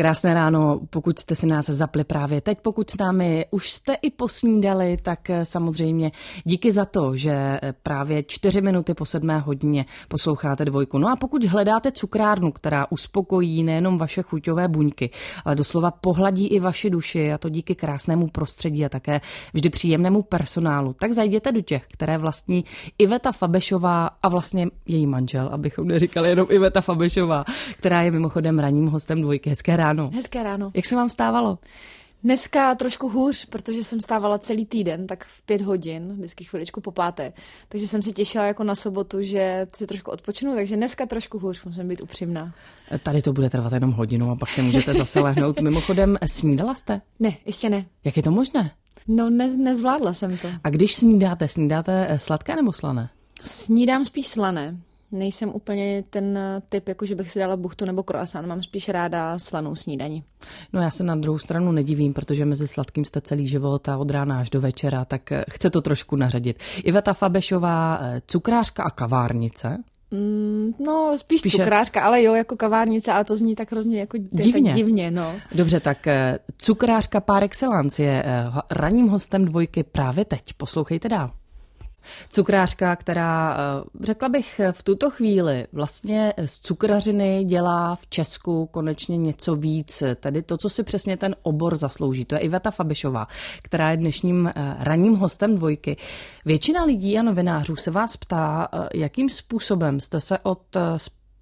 Krásné ráno, pokud jste si nás zapli právě teď, pokud s námi už jste i posnídali, tak eh, samozřejmě díky za to, že eh, právě čtyři minuty po sedmé hodině posloucháte dvojku. No a pokud hledáte cukrárnu, která uspokojí nejenom vaše chuťové buňky, ale doslova pohladí i vaši duši a to díky krásnému prostředí a také vždy příjemnému personálu, tak zajděte do těch, které vlastní Iveta Fabešová a vlastně její manžel, abychom neříkali jenom Iveta Fabešová, která je mimochodem ranním hostem dvojky. Hezké ráno ráno. Hezké ráno. Jak se vám stávalo? Dneska trošku hůř, protože jsem stávala celý týden, tak v pět hodin, vždycky chviličku po páté. Takže jsem se těšila jako na sobotu, že si trošku odpočinu, takže dneska trošku hůř, musím být upřímná. Tady to bude trvat jenom hodinu a pak se můžete zase lehnout. Mimochodem, snídala jste? Ne, ještě ne. Jak je to možné? No, ne, nezvládla jsem to. A když snídáte, snídáte sladké nebo slané? Snídám spíš slané nejsem úplně ten typ, jako že bych si dala buchtu nebo croissant, mám spíš ráda slanou snídaní. No já se na druhou stranu nedivím, protože mezi sladkým jste celý život a od rána až do večera, tak eh, chce to trošku naředit. Iveta Fabešová, eh, cukrářka a kavárnice, Mm, no, spíš Spíše... cukrářka, ale jo, jako kavárnice, ale to zní tak hrozně jako divně. Tak divně no. Dobře, tak eh, cukrářka par excellence je ranním hostem dvojky právě teď. Poslouchejte dál. Cukrářka, která, eh, řekla bych, v tuto chvíli vlastně z cukrařiny dělá v Česku konečně něco víc, tedy to, co si přesně ten obor zaslouží. To je Iveta Fabišová, která je dnešním eh, ranním hostem dvojky. Většina lidí a novinářů se vás ptá, eh, jakým způsobem jste se od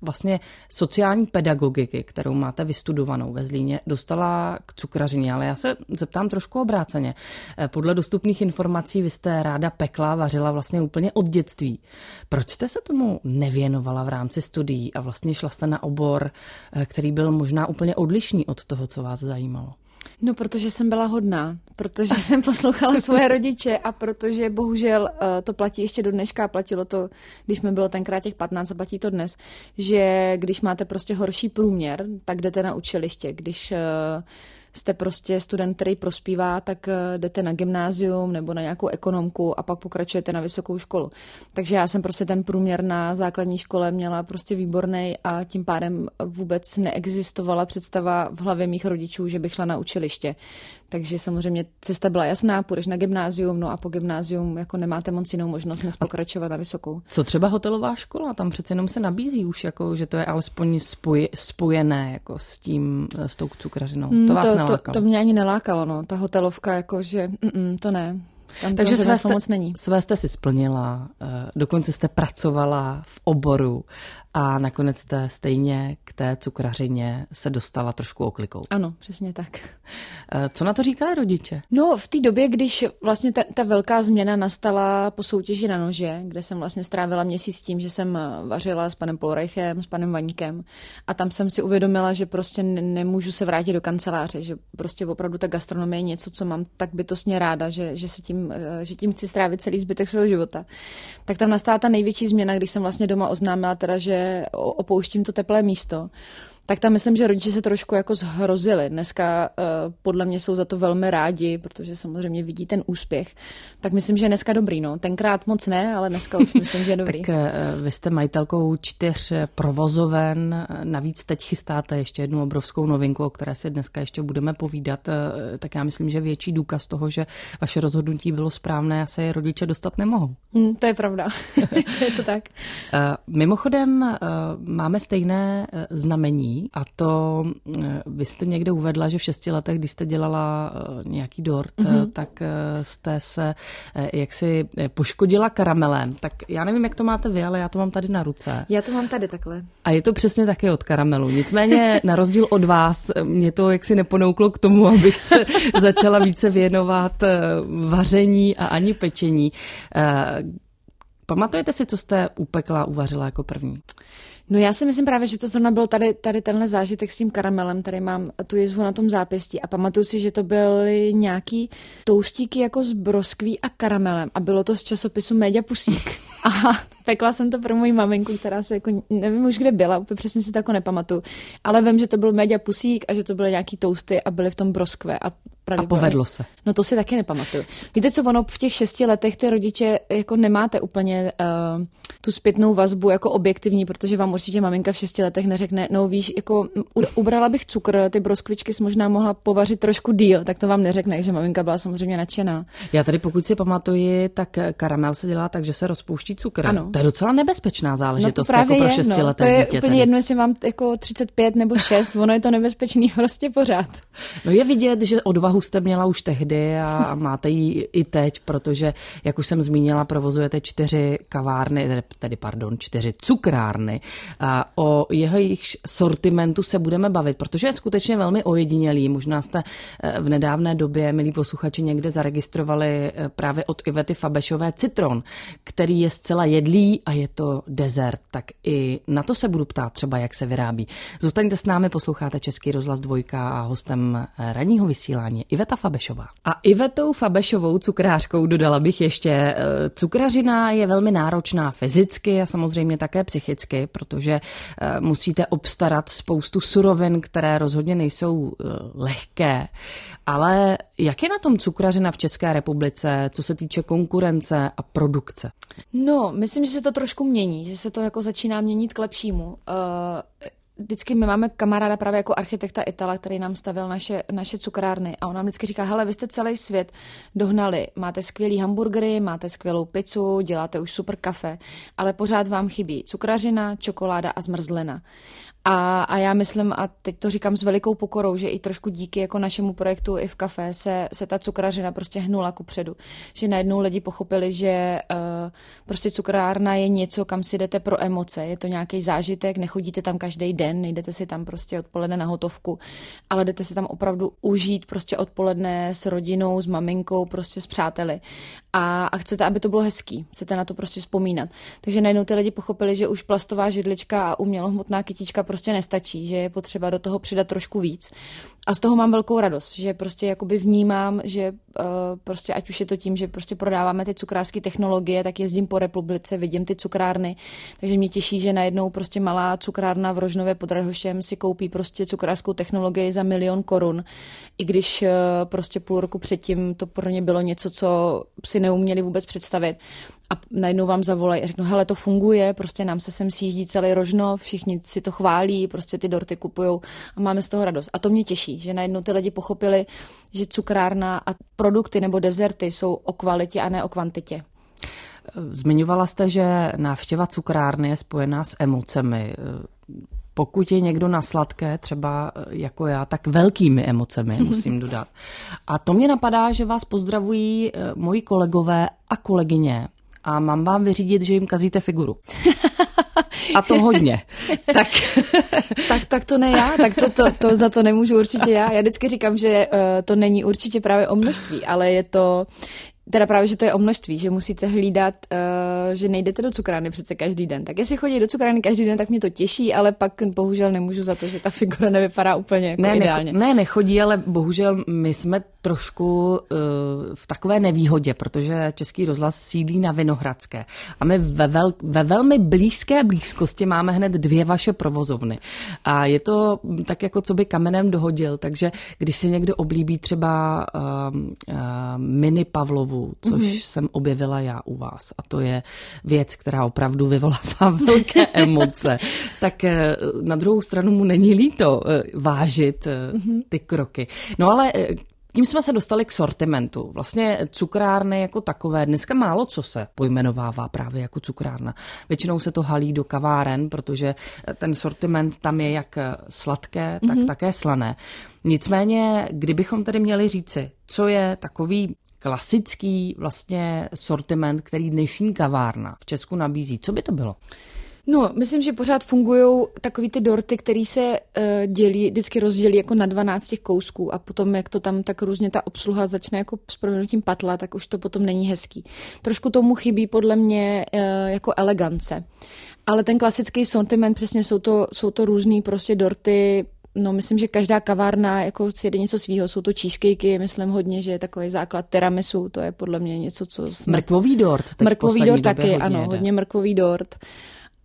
vlastně sociální pedagogiky, kterou máte vystudovanou ve Zlíně, dostala k cukrařině, ale já se zeptám trošku obráceně. Eh, podle dostupných informací vy jste ráda pekla, vařila vlastně úplně od dětství. Proč jste se tomu nevěnovala v rámci studií a vlastně šla jste na obor, eh, který byl možná úplně odlišný od toho, co vás zajímalo? No, protože jsem byla hodná, protože jsem poslouchala svoje rodiče a protože bohužel uh, to platí ještě do dneška, platilo to, když mi bylo tenkrát těch 15 a platí to dnes, že když máte prostě horší průměr, tak jdete na učiliště. Když uh, jste prostě student, který prospívá, tak eh, jdete na gymnázium nebo na nějakou ekonomku a pak pokračujete na vysokou školu. Takže já jsem prostě ten průměr na základní škole měla prostě výborný a tím pádem vůbec neexistovala představa v hlavě mých rodičů, že bych šla na učiliště. Takže samozřejmě cesta byla jasná, půjdeš na gymnázium, no a po gymnázium jako nemáte moc jinou možnost než pokračovat na vysokou. Co třeba hotelová škola? Tam přece jenom se nabízí už, jako, že to je alespoň spoj, spojené jako s tím, s tou cukrařinou. To vás to, to, to mě ani nelákalo, no. Ta hotelovka, jako že mm, to ne. Tam Takže své jste, moc není. své jste si splnila, eh, dokonce jste pracovala v oboru a nakonec jste stejně k té cukrařině se dostala trošku oklikou. Ano, přesně tak. Eh, co na to říkali rodiče? No, v té době, když vlastně ta, ta velká změna nastala po soutěži na nože, kde jsem vlastně strávila měsíc tím, že jsem vařila s panem Polreichem, s panem Vaňkem a tam jsem si uvědomila, že prostě nemůžu se vrátit do kanceláře, že prostě opravdu ta gastronomie je něco, co mám tak bytostně ráda, že, že, se tím, eh, že tím chci strávit celý zbytek svého života. Tak tam nastala ta největší změna, když jsem vlastně doma oznámila teda, že opouštím to teplé místo tak tam myslím, že rodiče se trošku jako zhrozili. Dneska uh, podle mě jsou za to velmi rádi, protože samozřejmě vidí ten úspěch. Tak myslím, že dneska dobrý. No. Tenkrát moc ne, ale dneska už myslím, že je dobrý. tak uh, vy jste majitelkou čtyř provozoven, navíc teď chystáte ještě jednu obrovskou novinku, o které si dneska ještě budeme povídat. Uh, tak já myslím, že větší důkaz toho, že vaše rozhodnutí bylo správné, asi je rodiče dostat nemohou. Hmm, to je pravda. je to tak. Uh, mimochodem, máme stejné znamení a to eh, vy jste někde uvedla, že v šesti letech, když jste dělala eh, nějaký dort, mm-hmm. tak jste se jaksi poškodila karamelem. Tak já nevím, jak to máte vy, ale já to mám tady na ruce. Já to mám tady takhle. A je to přesně taky od karamelu. Nicméně, na rozdíl od vás, mě to jaksi neponouklo k tomu, abych se začala více věnovat vaření a ani pečení. Pamatujete si, co jste upekla, uvařila jako první? No já si myslím právě, že to zrovna bylo tady, tady tenhle zážitek s tím karamelem, tady mám tu jizvu na tom zápěstí a pamatuju si, že to byly nějaký toustíky jako s broskví a karamelem a bylo to z časopisu Media Pusík. A pekla jsem to pro moji maminku, která se jako, nevím už kde byla, úplně přesně si to jako nepamatuju, ale vím, že to byl Media Pusík a že to byly nějaký tousty a byly v tom broskve a A povedlo se. No to si taky nepamatuju. Víte co, ono v těch šesti letech ty rodiče jako nemáte úplně uh, tu zpětnou vazbu jako objektivní, protože vám určitě maminka v šesti letech neřekne, no víš, jako ubrala bych cukr, ty broskvičky jsi možná mohla povařit trošku díl, tak to vám neřekne, že maminka byla samozřejmě nadšená. Já tady pokud si pamatuji, tak karamel se dělá tak, že se rozpouští cukr. Ano. To je docela nebezpečná záležitost no to jako pro šesti no. To je dítě úplně tady. jedno, jestli mám jako 35 nebo 6, ono je to nebezpečný prostě pořád. No je vidět, že odvahu jste měla už tehdy a máte ji i teď, protože, jak už jsem zmínila, provozujete čtyři kavárny, tedy pardon, čtyři cukrárny. A o jeho sortimentu se budeme bavit, protože je skutečně velmi ojedinělý. Možná jste eh, v nedávné době, milí posluchači, někde zaregistrovali eh, právě od Ivety Fabešové citron, který je zcela jedlý a je to dezert. Tak i na to se budu ptát třeba, jak se vyrábí. Zůstaňte s námi, posloucháte Český rozhlas dvojka a hostem eh, ranního vysílání Iveta Fabešová. A Ivetou Fabešovou cukrářkou dodala bych ještě, cukrařina je velmi náročná fyzicky a samozřejmě také psychicky, protože musíte obstarat spoustu surovin, které rozhodně nejsou lehké. Ale jak je na tom cukrařina v České republice, co se týče konkurence a produkce? No, myslím, že se to trošku mění, že se to jako začíná měnit k lepšímu. Uh, vždycky my máme kamaráda právě jako architekta Itala, který nám stavil naše, naše cukrárny a on nám vždycky říká, hele, vy jste celý svět dohnali, máte skvělý hamburgery, máte skvělou pizzu, děláte už super kafe, ale pořád vám chybí cukrařina, čokoláda a zmrzlina. A, a já myslím, a teď to říkám s velikou pokorou, že i trošku díky jako našemu projektu i v kafe se, se ta cukrařina prostě hnula ku předu. Že najednou lidi pochopili, že uh, prostě cukrárna je něco, kam si jdete pro emoce. Je to nějaký zážitek, nechodíte tam každý den, nejdete si tam prostě odpoledne na hotovku, ale jdete si tam opravdu užít prostě odpoledne s rodinou, s maminkou, prostě s přáteli. A, a chcete, aby to bylo hezký. Chcete na to prostě vzpomínat. Takže najednou ty lidi pochopili, že už plastová židlička a umělohmotná kytička prostě nestačí, že je potřeba do toho přidat trošku víc. A z toho mám velkou radost, že prostě jakoby vnímám, že uh, prostě ať už je to tím, že prostě prodáváme ty cukrářské technologie, tak jezdím po republice, vidím ty cukrárny, takže mě těší, že najednou prostě malá cukrárna v Rožnově pod Rahošem si koupí prostě cukrářskou technologii za milion korun, i když uh, prostě půl roku předtím to pro ně bylo něco, co si neuměli vůbec představit. A najednou vám zavolají a řeknou, hele, to funguje, prostě nám se sem sjíždí celý rožno, všichni si to chválí, prostě ty dorty kupujou a máme z toho radost. A to mě těší, že najednou ty lidi pochopili, že cukrárna a produkty nebo dezerty jsou o kvalitě a ne o kvantitě. Zmiňovala jste, že návštěva cukrárny je spojená s emocemi. Pokud je někdo na sladké, třeba jako já, tak velkými emocemi, musím dodat. A to mě napadá, že vás pozdravují eh, moji kolegové a kolegyně a mám vám vyřídit, že jim kazíte figuru. A to hodně. tak. tak, tak to ne já, tak to, to, to za to nemůžu určitě já. Já vždycky říkám, že uh, to není určitě právě o množství, ale je to, Teda právě, že to je o množství, že musíte hlídat, uh, že nejdete do cukrárny přece každý den. Tak jestli chodí do cukrárny každý den, tak mě to těší, ale pak bohužel nemůžu za to, že ta figura nevypadá úplně jako ne, ideálně. Ne, nechodí, ale bohužel my jsme trošku uh, v takové nevýhodě, protože Český rozhlas sídlí na Vinohradské. A my ve, vel, ve velmi blízké blízkosti máme hned dvě vaše provozovny. A je to tak jako co by kamenem dohodil, takže když si někdo oblíbí třeba uh, uh, mini Pavlovu, což mm-hmm. jsem objevila já u vás, a to je věc, která opravdu vyvolává velké emoce, tak uh, na druhou stranu mu není líto uh, vážit uh, ty kroky. No ale tím jsme se dostali k sortimentu. Vlastně cukrárny jako takové. Dneska málo co se pojmenovává právě jako cukrárna. Většinou se to halí do kaváren, protože ten sortiment tam je jak sladké, tak mm-hmm. také slané. Nicméně, kdybychom tedy měli říci, co je takový klasický vlastně sortiment, který dnešní kavárna v Česku nabízí, co by to bylo? No, myslím, že pořád fungují takový ty dorty, který se uh, dělí, vždycky rozdělí jako na 12 těch kousků a potom, jak to tam tak různě ta obsluha začne jako s proměnutím patla, tak už to potom není hezký. Trošku tomu chybí podle mě uh, jako elegance. Ale ten klasický sortiment, přesně jsou to, jsou to různý prostě dorty, No, myslím, že každá kavárna jako si jede něco svýho. Jsou to cheesecakey, myslím hodně, že je takový základ tiramisu, to je podle mě něco, co... Snad... Mrkvový dort. Mrkvový dort taky, hodně ano, jde. hodně mrkvový dort.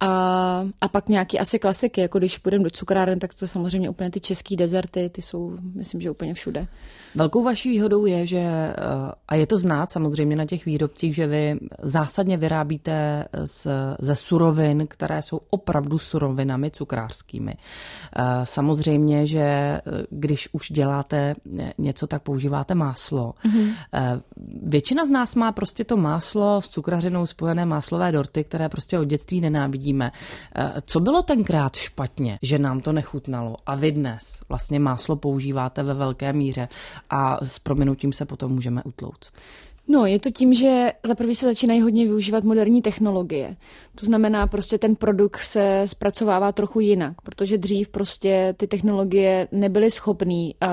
A, a pak nějaký asi klasiky, jako když půjdeme do cukráren, tak to samozřejmě úplně ty český dezerty, ty jsou, myslím, že úplně všude. Velkou vaší výhodou je, že, eh, a je to znát samozřejmě na těch výrobcích, že vy zásadně vyrábíte z, ze surovin, které jsou opravdu surovinami cukrářskými. Eh, samozřejmě, že eh, když už děláte něco, tak používáte máslo. Mm-hmm. Většina z nás má prostě to máslo s cukrařinou spojené máslové dorty, které prostě od dětství nenávidíme. Co bylo tenkrát špatně, že nám to nechutnalo a vy dnes vlastně máslo používáte ve velké míře a s proměnutím se potom můžeme utlouct. No, je to tím, že za prvý se začínají hodně využívat moderní technologie. To znamená, prostě ten produkt se zpracovává trochu jinak, protože dřív prostě ty technologie nebyly schopné uh,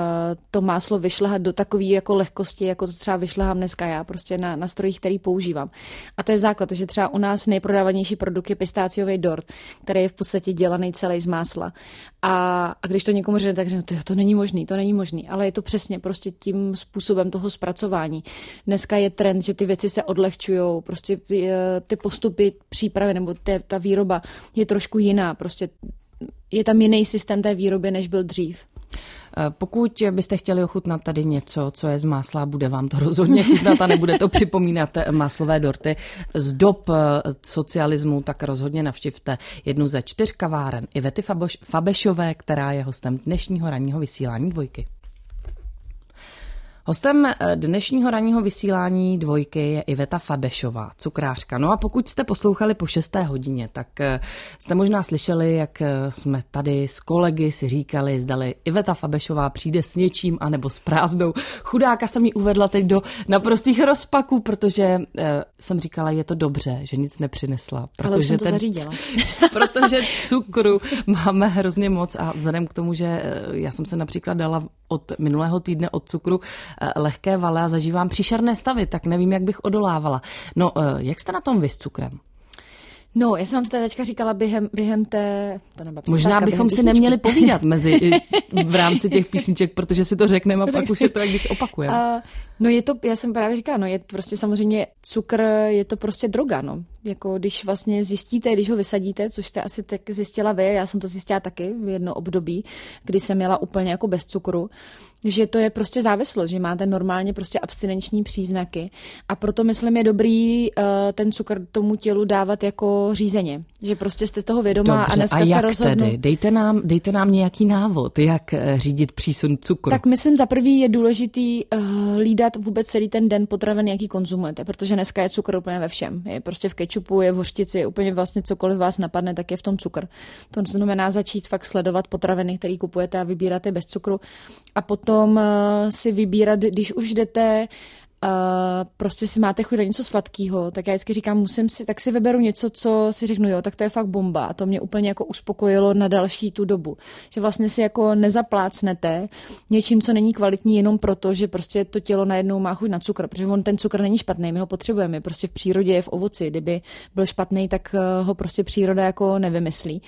to máslo vyšlehat do takové jako lehkosti, jako to třeba vyšlehám dneska já, prostě na, na strojích, který používám. A to je základ, že třeba u nás nejprodávanější produkt je pistáciový dort, který je v podstatě dělaný celý z másla. A, a když to někomu řekne, tak řekne, to, to není možný, to není možný, ale je to přesně prostě tím způsobem toho zpracování. Dneska je trend, že ty věci se odlehčují, prostě ty, eh, ty postupy přípravy nebo ty, ta výroba je trošku jiná, prostě je tam jiný systém té výroby, než byl dřív. Eh, pokud byste chtěli ochutnat tady něco, co je z másla, bude vám to rozhodně chutnat a nebude to připomínat máslové dorty z dob eh, socialismu, tak rozhodně navštivte jednu ze čtyř kaváren Ivety Fabešové, která je hostem dnešního ranního vysílání dvojky. Hostem eh, dnešního ranního vysílání dvojky je Iveta Fabešová, cukrářka. No a pokud jste poslouchali po 6. hodině, tak eh, jste možná slyšeli, jak eh, jsme tady s kolegy si říkali, zdali Iveta Fabešová přijde s něčím anebo s prázdnou. Chudáka jsem ji uvedla teď do naprostých rozpaků, protože jsem říkala, je to dobře, že nic nepřinesla. Protože Ale jsem to ten, zařídila. protože cukru máme hrozně moc a vzhledem k tomu, že já jsem se například dala od minulého týdne od cukru Eh, lehké vale a zažívám příšerné stavy, tak nevím, jak bych odolávala. No, eh, jak jste na tom vy s cukrem? No, já jsem vám to teďka říkala během, během té... To Možná bychom si neměli povídat mezi v rámci těch písniček, protože si to řekneme a pak už je to, jak když opakujeme. Uh, no je to, já jsem právě říkala, no je prostě samozřejmě cukr, je to prostě droga, no. Jako když vlastně zjistíte, když ho vysadíte, což jste asi tak zjistila vy, já jsem to zjistila taky v jedno období, kdy jsem měla úplně jako bez cukru, že to je prostě závislost, že máte normálně prostě abstinenční příznaky a proto myslím je dobrý uh, ten cukr tomu tělu dávat jako řízeně, že prostě jste z toho vědomá Dobře, a dneska a jak se rozhodnu... tedy? Dejte nám, dejte nám nějaký návod, jak uh, řídit přísun cukru. Tak myslím za prvý je důležitý uh, lídat vůbec celý ten den potravin, jaký konzumujete, protože dneska je cukr úplně ve všem. Je prostě v kečupu, je v hořčici, je úplně vlastně cokoliv vás napadne, tak je v tom cukr. To znamená začít fakt sledovat potraviny, které kupujete a vybíráte bez cukru a potom uh, si vybírat, když už jdete Uh, prostě si máte chuť na něco sladkého, tak já vždycky říkám, musím si, tak si vyberu něco, co si řeknu, jo, tak to je fakt bomba. A to mě úplně jako uspokojilo na další tu dobu. Že vlastně si jako nezaplácnete něčím, co není kvalitní jenom proto, že prostě to tělo najednou má chuť na cukr, protože on ten cukr není špatný, my ho potřebujeme, prostě v přírodě je v ovoci. Kdyby byl špatný, tak uh, ho prostě příroda jako nevymyslí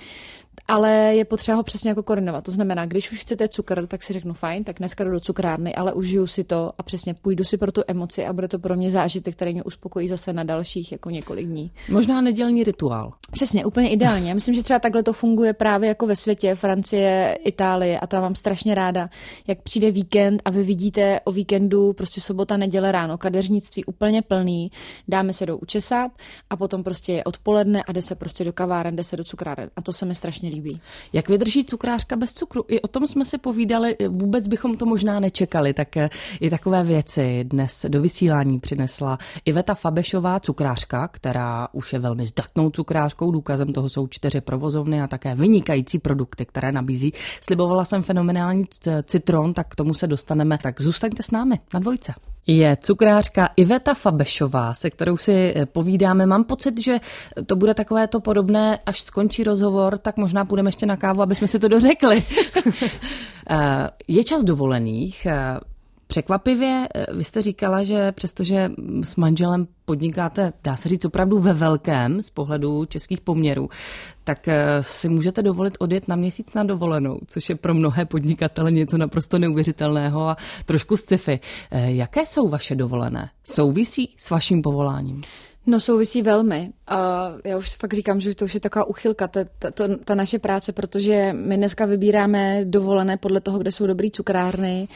ale je potřeba ho přesně jako koordinovat. To znamená, když už chcete cukr, tak si řeknu fajn, tak dneska jdu do cukrárny, ale užiju si to a přesně půjdu si pro tu emoci a bude to pro mě zážitek, který mě uspokojí zase na dalších jako několik dní. Možná nedělní rituál. Přesně, úplně ideálně. Já myslím, že třeba takhle to funguje právě jako ve světě, Francie, Itálie a to mám strašně ráda, jak přijde víkend a vy vidíte o víkendu prostě sobota, neděle ráno, kadeřnictví úplně plný, dáme se do učesat a potom prostě je odpoledne a jde se prostě do kaváren, jde se do cukráren a to se mi strašně líbí. Jak vydrží cukrářka bez cukru? I o tom jsme si povídali, vůbec bychom to možná nečekali, tak eh, i takové věci dnes do vysílání přinesla Iveta Fabešová, cukrářka, která už je velmi zdatnou cukrářkou, důkazem toho jsou čtyři provozovny a také vynikající produkty, které nabízí. Slibovala jsem fenomenální citron, tak k tomu se dostaneme. Tak zůstaňte s námi na dvojce je cukrářka Iveta Fabešová, se kterou si eh, povídáme. Mám pocit, že to bude takové to podobné, až skončí rozhovor, tak možná půjdeme ještě na kávu, aby jsme si to dořekli. Eh, je čas dovolených. Překvapivě, eh, vy jste říkala, že přestože s manželem podnikáte, dá se říct, opravdu ve velkém z pohledu českých poměrů, tak eh, si můžete dovolit odjet na měsíc na dovolenou, což je pro mnohé podnikatele něco naprosto neuvěřitelného a trošku sci-fi. Eh, jaké jsou vaše dovolené? Souvisí s vaším povoláním? No souvisí velmi. A já už fakt říkám, že to už je taková uchylka, ta, ta, ta, ta naše práce, protože my dneska vybíráme dovolené podle toho, kde jsou dobrý cukrárny,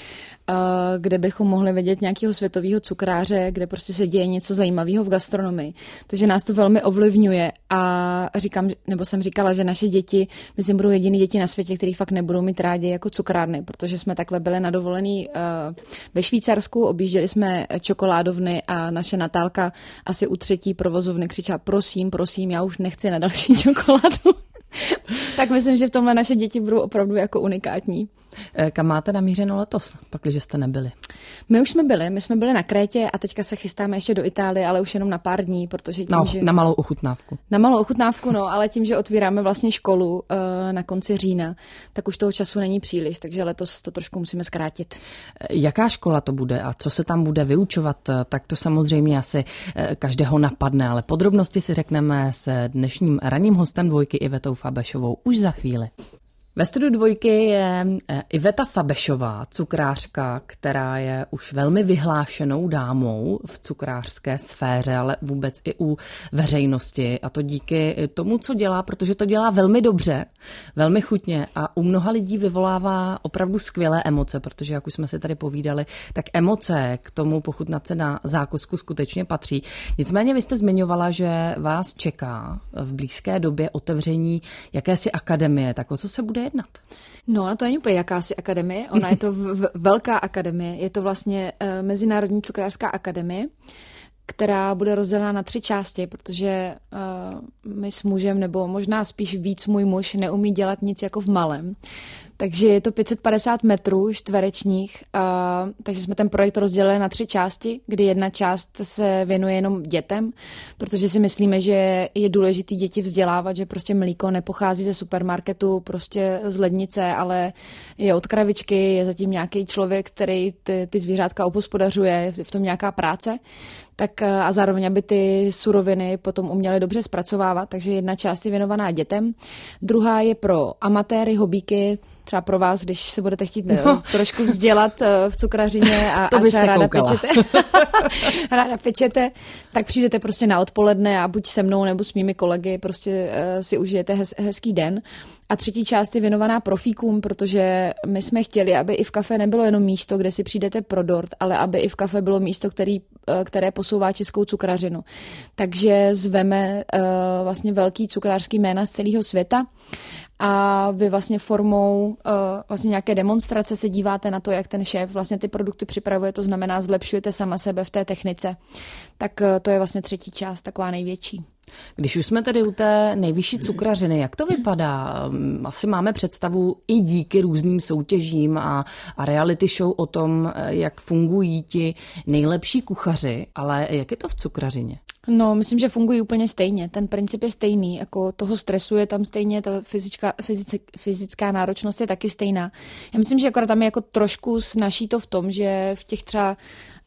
kde bychom mohli vidět nějakého světového cukráře, kde prostě se děje něco zajímavého v gastronomii. Takže nás to velmi ovlivňuje a říkám, nebo jsem říkala, že naše děti, myslím, budou jediný děti na světě, který fakt nebudou mít rádi jako cukrárny, protože jsme takhle byli na dovolený ve Švýcarsku, objížděli jsme čokoládovny a naše Natálka asi u třetí provozovny křičela, prosím, prosím, já už nechci na další čokoládu. tak myslím, že v tomhle naše děti budou opravdu jako unikátní. Eh, kam máte namířeno letos, pakliže jste nebyli? My už jsme byli, my jsme byli na Krétě a teďka se chystáme ještě do Itálie, ale už jenom na pár dní, protože tím, no, že... Na malou ochutnávku. Na malou ochutnávku, no, ale tím, že otvíráme vlastně školu uh, na konci října, tak už toho času není příliš, takže letos to trošku musíme zkrátit. Eh, jaká škola to bude a co se tam bude vyučovat, tak to samozřejmě asi každého napadne, ale podrobnosti si řekneme s dnešním ranním hostem dvojky Ivetou Fabešovou už za chvíli. Ve studiu dvojky je eh, Iveta Fabešová, cukrářka, která je už velmi vyhlášenou dámou v cukrářské sféře, ale vůbec i u veřejnosti. A to díky tomu, co dělá, protože to dělá velmi dobře, velmi chutně a u mnoha lidí vyvolává opravdu skvělé emoce, protože jak už jsme si tady povídali, tak emoce k tomu pochutnat se na zákusku skutečně patří. Nicméně vy jste zmiňovala, že vás čeká v blízké době otevření jakési akademie. Tak o co se bude jednat? No a to je úplně jakási akademie. Ona je to v, velká akademie. Je to vlastně uh, Mezinárodní cukrářská akademie, která bude rozdělena na tři části, protože uh, my s mužem, nebo možná spíš víc můj muž, neumí dělat nic jako v malém. Takže je to 550 metrů čtverečních, uh, takže jsme ten projekt rozdělili na tři části, kdy jedna část se věnuje jenom dětem, protože si myslíme, že je důležité děti vzdělávat, že prostě mlíko nepochází ze supermarketu, prostě z lednice, ale je od kravičky, je zatím nějaký člověk, který ty, ty zvířátka obospodařuje, v tom nějaká práce. Tak a zároveň, aby ty suroviny potom uměly dobře zpracovávat, takže jedna část je věnovaná dětem, druhá je pro amatéry, hobíky, třeba pro vás, když se budete chtít eh, no. trošku vzdělat eh, v cukrařině a, to a třeba ráda koukala. pečete, ráda pečete, tak přijdete prostě na odpoledne a buď se mnou nebo s mými kolegy prostě uh, si užijete hez, hezký den. A třetí část je věnovaná profíkům, protože my jsme chtěli, aby i v kafe nebylo jenom místo, kde si přijdete pro dort, ale aby i v kafe bylo místo, který, které posouvá českou cukrařinu. Takže zveme uh, vlastně velký cukrářský jména z celého světa a vy vlastně formou uh, vlastně nějaké demonstrace se díváte na to, jak ten šéf vlastně ty produkty připravuje, to znamená zlepšujete sama sebe v té technice. Tak uh, to je vlastně třetí část, taková největší. Když už jsme tady u té nejvyšší cukrařiny, jak to vypadá? Um, asi máme představu i díky různým soutěžím a, a reality show o tom, eh, jak fungují ti nejlepší kuchaři, ale jak je to v cukrařině? No, myslím, že fungují úplně stejně. Ten princip je stejný, jako toho stresu je tam stejně, ta fyzická, fyzic, fyzická náročnost je taky stejná. Já myslím, že akorát tam je jako trošku snaží to v tom, že v těch třeba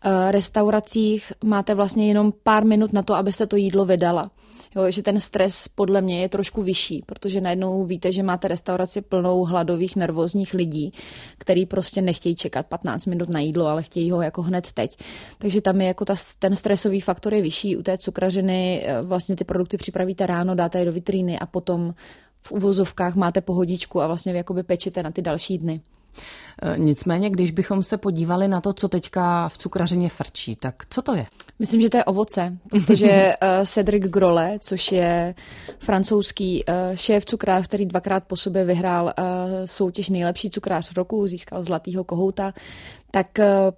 uh, restauracích máte vlastně jenom pár minut na to, abyste to jídlo vydala. Jo, že ten stres podle mě je trošku vyšší, protože najednou víte, že máte restauraci plnou hladových, nervózních lidí, který prostě nechtějí čekat 15 minut na jídlo, ale chtějí ho jako hned teď. Takže tam je jako ta, ten stresový faktor je vyšší. U té cukrařiny eh, vlastně ty produkty připravíte ráno, dáte je do vitríny a potom v uvozovkách máte pohodičku a vlastně jakoby pečete na ty další dny. E, nicméně, když bychom se podívali na to, co teďka v cukrařině frčí, tak co to je? Myslím, že to je ovoce, protože uh, Cedric Grole, což je francouzský uh, šéf cukrář, který dvakrát po sobě vyhrál soutěž nejlepší cukrář roku, získal zlatýho kohouta, tak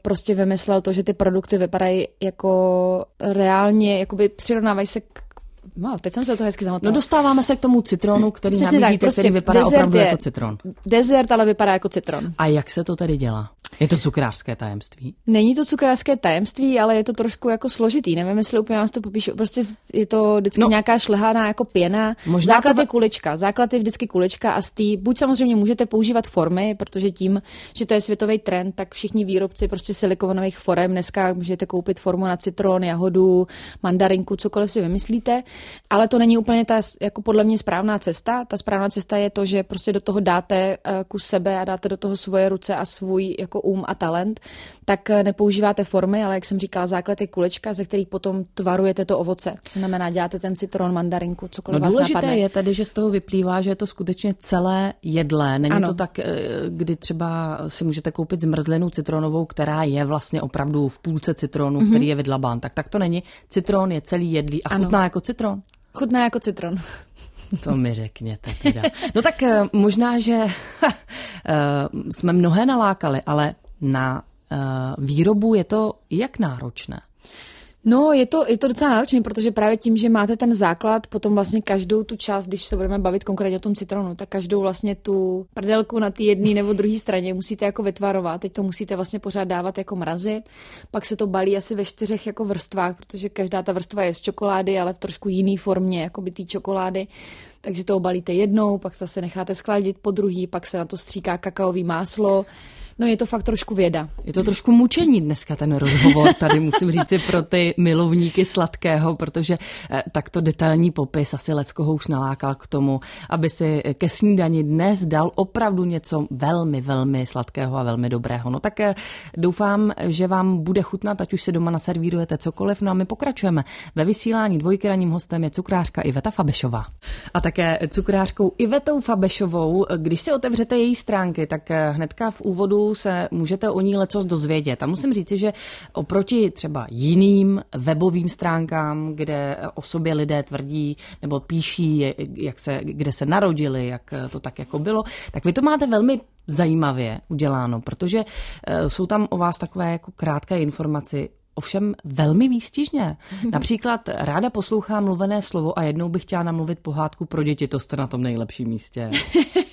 prostě vymyslel to, že ty produkty vypadají jako reálně, jakoby přirovnávají se k No, teď jsem se to hezky zamotala. No dostáváme se k tomu citronu, který Přesně nabízíte, tak, prostě který vypadá opravdu je, jako citron. Dezert, ale vypadá jako citron. A jak se to tedy dělá? Je to cukrářské tajemství? Není to cukrářské tajemství, ale je to trošku jako složitý. Nevím, jestli úplně vám to popíšu. Prostě je to vždycky no, nějaká šlehaná jako pěna. Možná základ to... je kulička. Základ je vždycky kulička a z tý, buď samozřejmě můžete používat formy, protože tím, že to je světový trend, tak všichni výrobci prostě silikonových forem dneska můžete koupit formu na citron, jahodu, mandarinku, cokoliv si vymyslíte. Ale to není úplně ta jako podle mě správná cesta. Ta správná cesta je to, že prostě do toho dáte uh, kus sebe a dáte do toho svoje ruce a svůj jako um a talent, tak eh, nepoužíváte formy, ale jak jsem říkala, základ je kulečka, ze kterých potom tvarujete to ovoce. To znamená, děláte ten citron, mandarinku, cokoliv no, vás důležité napadne. je tedy, že z toho vyplývá, že je to skutečně celé jedlé. Není Ano. to tak, eh, kdy třeba si můžete koupit zmrzlinu citronovou, která je vlastně opravdu v půlce citronu, mm-hmm. který je vydlabán. Tak tak to není. Citron je celý jedlý a Ano. chutná jako citron. Chutná jako citron. To mi řekněte teda. No tak eh, možná, že eh, jsme mnohé nalákali, ale na eh, výrobu je to jak náročné. No, je to, je to docela náročné, protože právě tím, že máte ten základ, potom vlastně každou tu část, když se budeme bavit konkrétně o tom citronu, tak každou vlastně tu prdelku na té jedné nebo druhé straně musíte jako vytvarovat. Teď to musíte vlastně pořád dávat jako mrazit, pak se to balí asi ve čtyřech jako vrstvách, protože každá ta vrstva je z čokolády, ale v trošku jiný formě, jako by té čokolády. Takže to obalíte jednou, pak zase necháte skladit po druhý, pak se na to stříká kakaový máslo. No je to fakt trošku věda. Je to trošku mučení dneska ten rozhovor, tady musím říci pro ty milovníky sladkého, protože eh, takto detailní popis asi Leckoho už nalákal k tomu, aby si ke snídani dnes dal opravdu něco velmi, velmi sladkého a velmi dobrého. No tak eh, doufám, že vám bude chutnat, ať už si doma naservírujete cokoliv. No a my pokračujeme. Ve vysílání dvojky ranním hostem je cukrářka Iveta Fabešová. A také cukrářkou Ivetou Fabešovou, když si otevřete její stránky, tak eh, hnedka v úvodu se můžete o ní lecos dozvědět. A musím říci, že oproti třeba jiným webovým stránkám, kde o sobě lidé tvrdí nebo píší, jak se, kde se narodili, jak to tak jako bylo, tak vy to máte velmi zajímavě uděláno, protože eh, jsou tam o vás takové jako krátké informace ovšem velmi výstižně. Například ráda poslouchám mluvené slovo a jednou bych chtěla namluvit pohádku pro děti, to jste na tom nejlepším místě.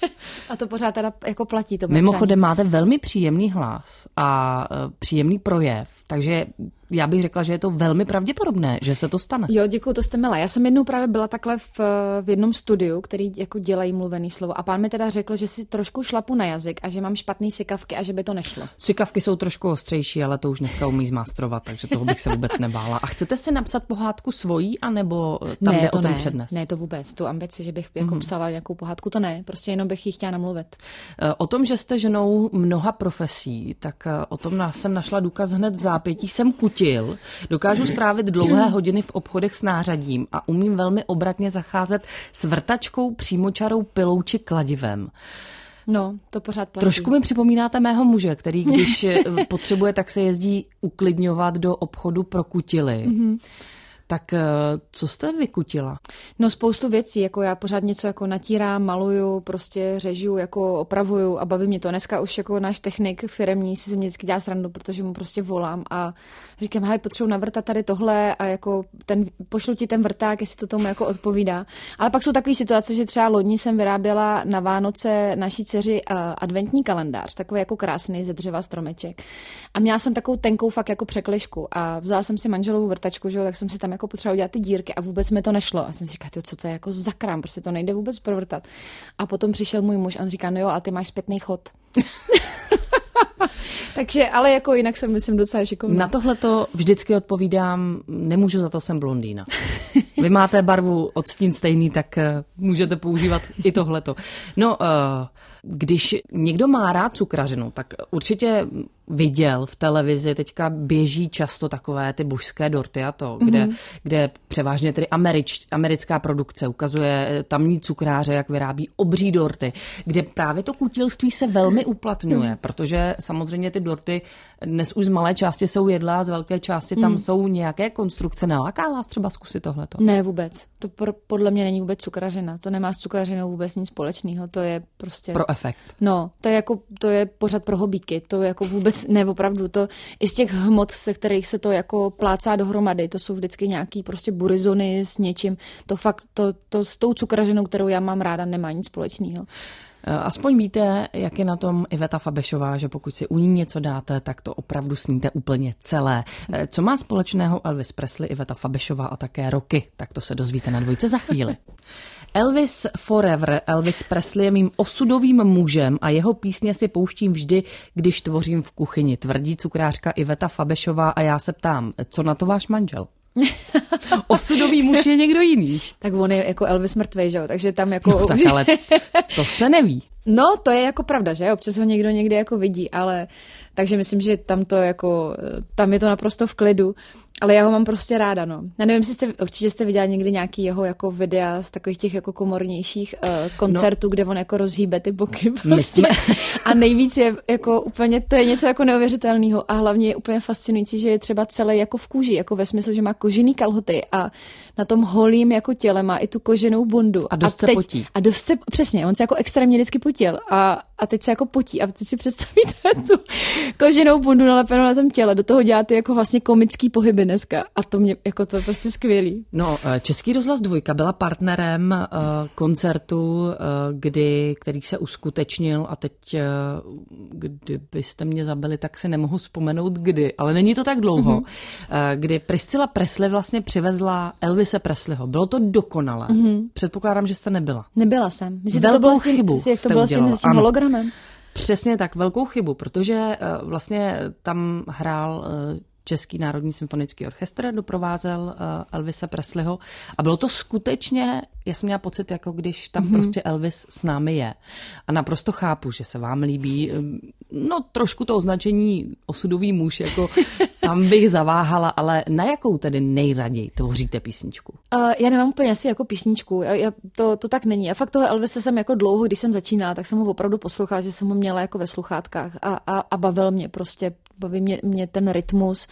A to pořád teda jako platí. To Mimochodem máte velmi příjemný hlas a e, příjemný projev, takže já bych řekla, že je to velmi pravděpodobné, že se to stane. Jo, děkuji, to jste milá. Já jsem jednou právě byla takhle v, v jednom studiu, který jako dělají mluvený slovo a pán mi teda řekl, že si trošku šlapu na jazyk a že mám špatný sykavky a že by to nešlo. Sykavky jsou trošku ostřejší, ale to už dneska umí zmástrovat, takže toho bych se vůbec nebála. A chcete si napsat pohádku svojí, anebo tam ne, jde to o ten ne, přednes? Ne, to vůbec. Tu ambici, že bych jako mm-hmm. psala nějakou pohádku, to ne. Prostě jenom bych ji chtěla namluvit. O tom, že jste ženou mnoha profesí, tak e, o tom jsem našla důkaz hned v zápětí. Jsem kutil, dokážu strávit dlouhé hodiny v obchodech s nářadím a umím velmi obratně zacházet s vrtačkou, přímočarou, pilou či kladivem. No, to pořád platí. Trošku mi připomínáte mého muže, který když e, potřebuje, tak se jezdí uklidňovat do obchodu pro kutily. Mm-hmm. Tak e, co jste vykutila? No spoustu věcí, jako já pořád něco jako natírám, maluju, prostě řežu, jako opravuju a baví mě to. Dneska už jako náš technik firemní si se mě vždycky dělá srandu, protože mu prostě volám a říkám, hej, potřebuji navrtat tady tohle a jako ten, pošlu ti ten vrták, jestli to tomu jako odpovídá. Ale pak jsou takové situace, že třeba lodní jsem vyráběla na Vánoce naší dceři uh, adventní kalendář, takový jako krásný ze dřeva stromeček. A měla jsem takovou tenkou fakt jako překližku a vzala jsem si manželovou vrtačku, že jo, tak jsem si tam jako potřebovala udělat ty dírky a vůbec mi to nešlo. A jsem si říkala, co to je jako za krám, prostě to nejde vůbec provrtat. A potom přišel můj muž a on říká, no jo, ale ty máš zpětný chod. Takže, ale jako jinak jsem, myslím, docela šikovná. Na tohle to vždycky odpovídám, nemůžu za to, jsem blondýna. Vy máte barvu odstín stejný, tak eh, můžete používat i tohleto. No, eh, když někdo má rád cukrařinu, tak určitě viděl v televizi, teďka běží často takové ty božské dorty a to, kde, mm-hmm. kde převážně tedy američ, americká produkce ukazuje tamní cukráře, jak vyrábí obří dorty, kde právě to kutilství se velmi uplatňuje, mm. protože samozřejmě ty dorty dnes už z malé části jsou jedlá, z velké části tam mm. jsou nějaké konstrukce. Neláká vás třeba zkusit tohleto? Ne, vůbec. To pro, podle mě není vůbec cukrařina. To nemá s cukrařinou vůbec nic společného. To je prostě... Pro efekt. No, to je jako, to je pořád pro hobíky. To je jako vůbec, ne, opravdu, to i z těch hmot, se kterých se to jako plácá dohromady, to jsou vždycky nějaký prostě burizony s něčím. To fakt, to, to s tou cukrařinou, kterou já mám ráda, nemá nic společného. Aspoň víte, jak je na tom Iveta Fabešová, že pokud si u ní něco dáte, tak to opravdu sníte úplně celé. Co má společného Elvis Presley, Iveta Fabešová a také Roky? Tak to se dozvíte na dvojce za chvíli. Elvis Forever, Elvis Presley je mým osudovým mužem a jeho písně si pouštím vždy, když tvořím v kuchyni, tvrdí cukrářka Iveta Fabešová a já se ptám, co na to váš manžel? Osudový muž je někdo jiný. Tak on je jako Elvis mrtvej, že jo? Takže tam jako... No, tak ale to se neví. No, to je jako pravda, že? Občas ho někdo někdy jako vidí, ale takže myslím, že tam to jako, tam je to naprosto v klidu. Ale já ho mám prostě ráda, no. Já nevím, jestli jste, určitě jste viděla někdy nějaký jeho jako videa z takových těch jako komornějších uh, koncertů, no. kde on jako rozhýbe ty boky prostě. A nejvíc je jako úplně, to je něco jako neuvěřitelného a hlavně je úplně fascinující, že je třeba celý jako v kůži, jako ve smyslu, že má kožený kalhoty a na tom holým jako těle má i tu koženou bundu. A dost a teď, se potí. A dost se, přesně, on se jako extrémně vždycky potil a, a teď se jako potí a teď si představíte tu koženou bundu nalepenou na tom těle, do toho děláte jako vlastně komický pohyby dneska a to mě, jako to je prostě skvělý. No, eh, Český rozhlas dvojka byla partnerem uh, koncertu, uh, kdy, který se uskutečnil a teď, kdybyste mě zabili, tak si nemohu vzpomenout kdy, ale není to tak dlouho, mm-hmm. kdy Priscilla Presley vlastně přivezla Elvise Presleyho. Bylo to dokonalé. Mm-hmm. Předpokládám, že jste nebyla. Nebyla jsem. Myslím, Velkou to bylo chybu jak to bylo s tím hologramem. Přesně tak, velkou chybu, protože vlastně tam hrál Český národní symfonický orchestr doprovázel Elvise Presleyho a bylo to skutečně já jsem měla pocit, jako když tam mm-hmm. prostě Elvis s námi je. A naprosto chápu, že se vám líbí, no trošku to označení osudový muž, jako tam bych zaváhala, ale na jakou tedy nejraději tvoříte písničku? Uh, já nemám úplně asi jako písničku, já, já, to, to tak není. A fakt toho Elvise jsem jako dlouho, když jsem začínala, tak jsem ho opravdu poslouchala, že jsem ho měla jako ve sluchátkách a, a, a bavil mě prostě, baví mě, mě ten rytmus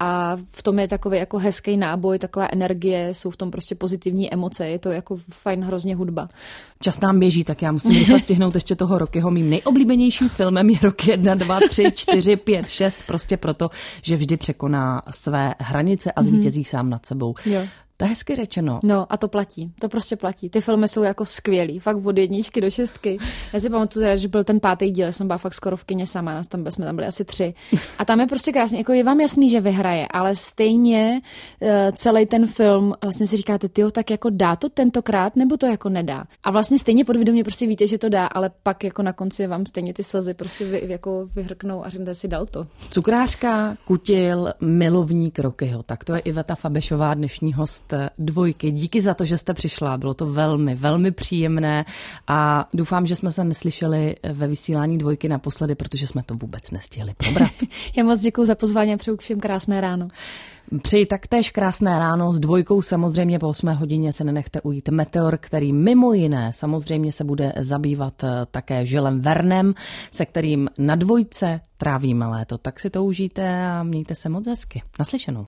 a v tom je takový jako hezký náboj, taková energie, jsou v tom prostě pozitivní emoce, je to jako fajn hrozně hudba. Čas nám běží, tak já musím rychle stihnout ještě toho Rokyho. Mým nejoblíbenějším filmem je rok 1, 2, 3, 4, 5, 6, prostě proto, že vždy překoná své hranice a zvítězí mm-hmm. sám nad sebou. Jo. To je hezky řečeno. No a to platí, to prostě platí. Ty filmy jsou jako skvělý, fakt od jedničky do šestky. Já si pamatuju teda, že byl ten pátý díl, jsem byla fakt skoro v kině sama, nás tam, jsme tam byli asi tři. A tam je prostě krásně, jako je vám jasný, že vyhraje, ale stejně uh, celý ten film, vlastně si říkáte, ty tak jako dá to tentokrát, nebo to jako nedá. A vlastně stejně podvědomě prostě víte, že to dá, ale pak jako na konci vám stejně ty slzy prostě vy, jako vyhrknou a řeknete si, dal to. Cukrářka, kutil, milovník Rokyho, tak to je Iveta Fabešová, dnešní host dvojky. Díky za to, že jste přišla. Bylo to velmi, velmi příjemné a doufám, že jsme se neslyšeli ve vysílání dvojky naposledy, protože jsme to vůbec nestihli probrat. Já moc děkuji za pozvání a přeju všem krásné ráno. Přeji taktéž krásné ráno. S dvojkou samozřejmě po 8 hodině se nenechte ujít Meteor, který mimo jiné samozřejmě se bude zabývat eh, také Žilem Vernem, se kterým na dvojce trávíme léto. Tak si to užijte a mějte se moc hezky. Naslyšenou.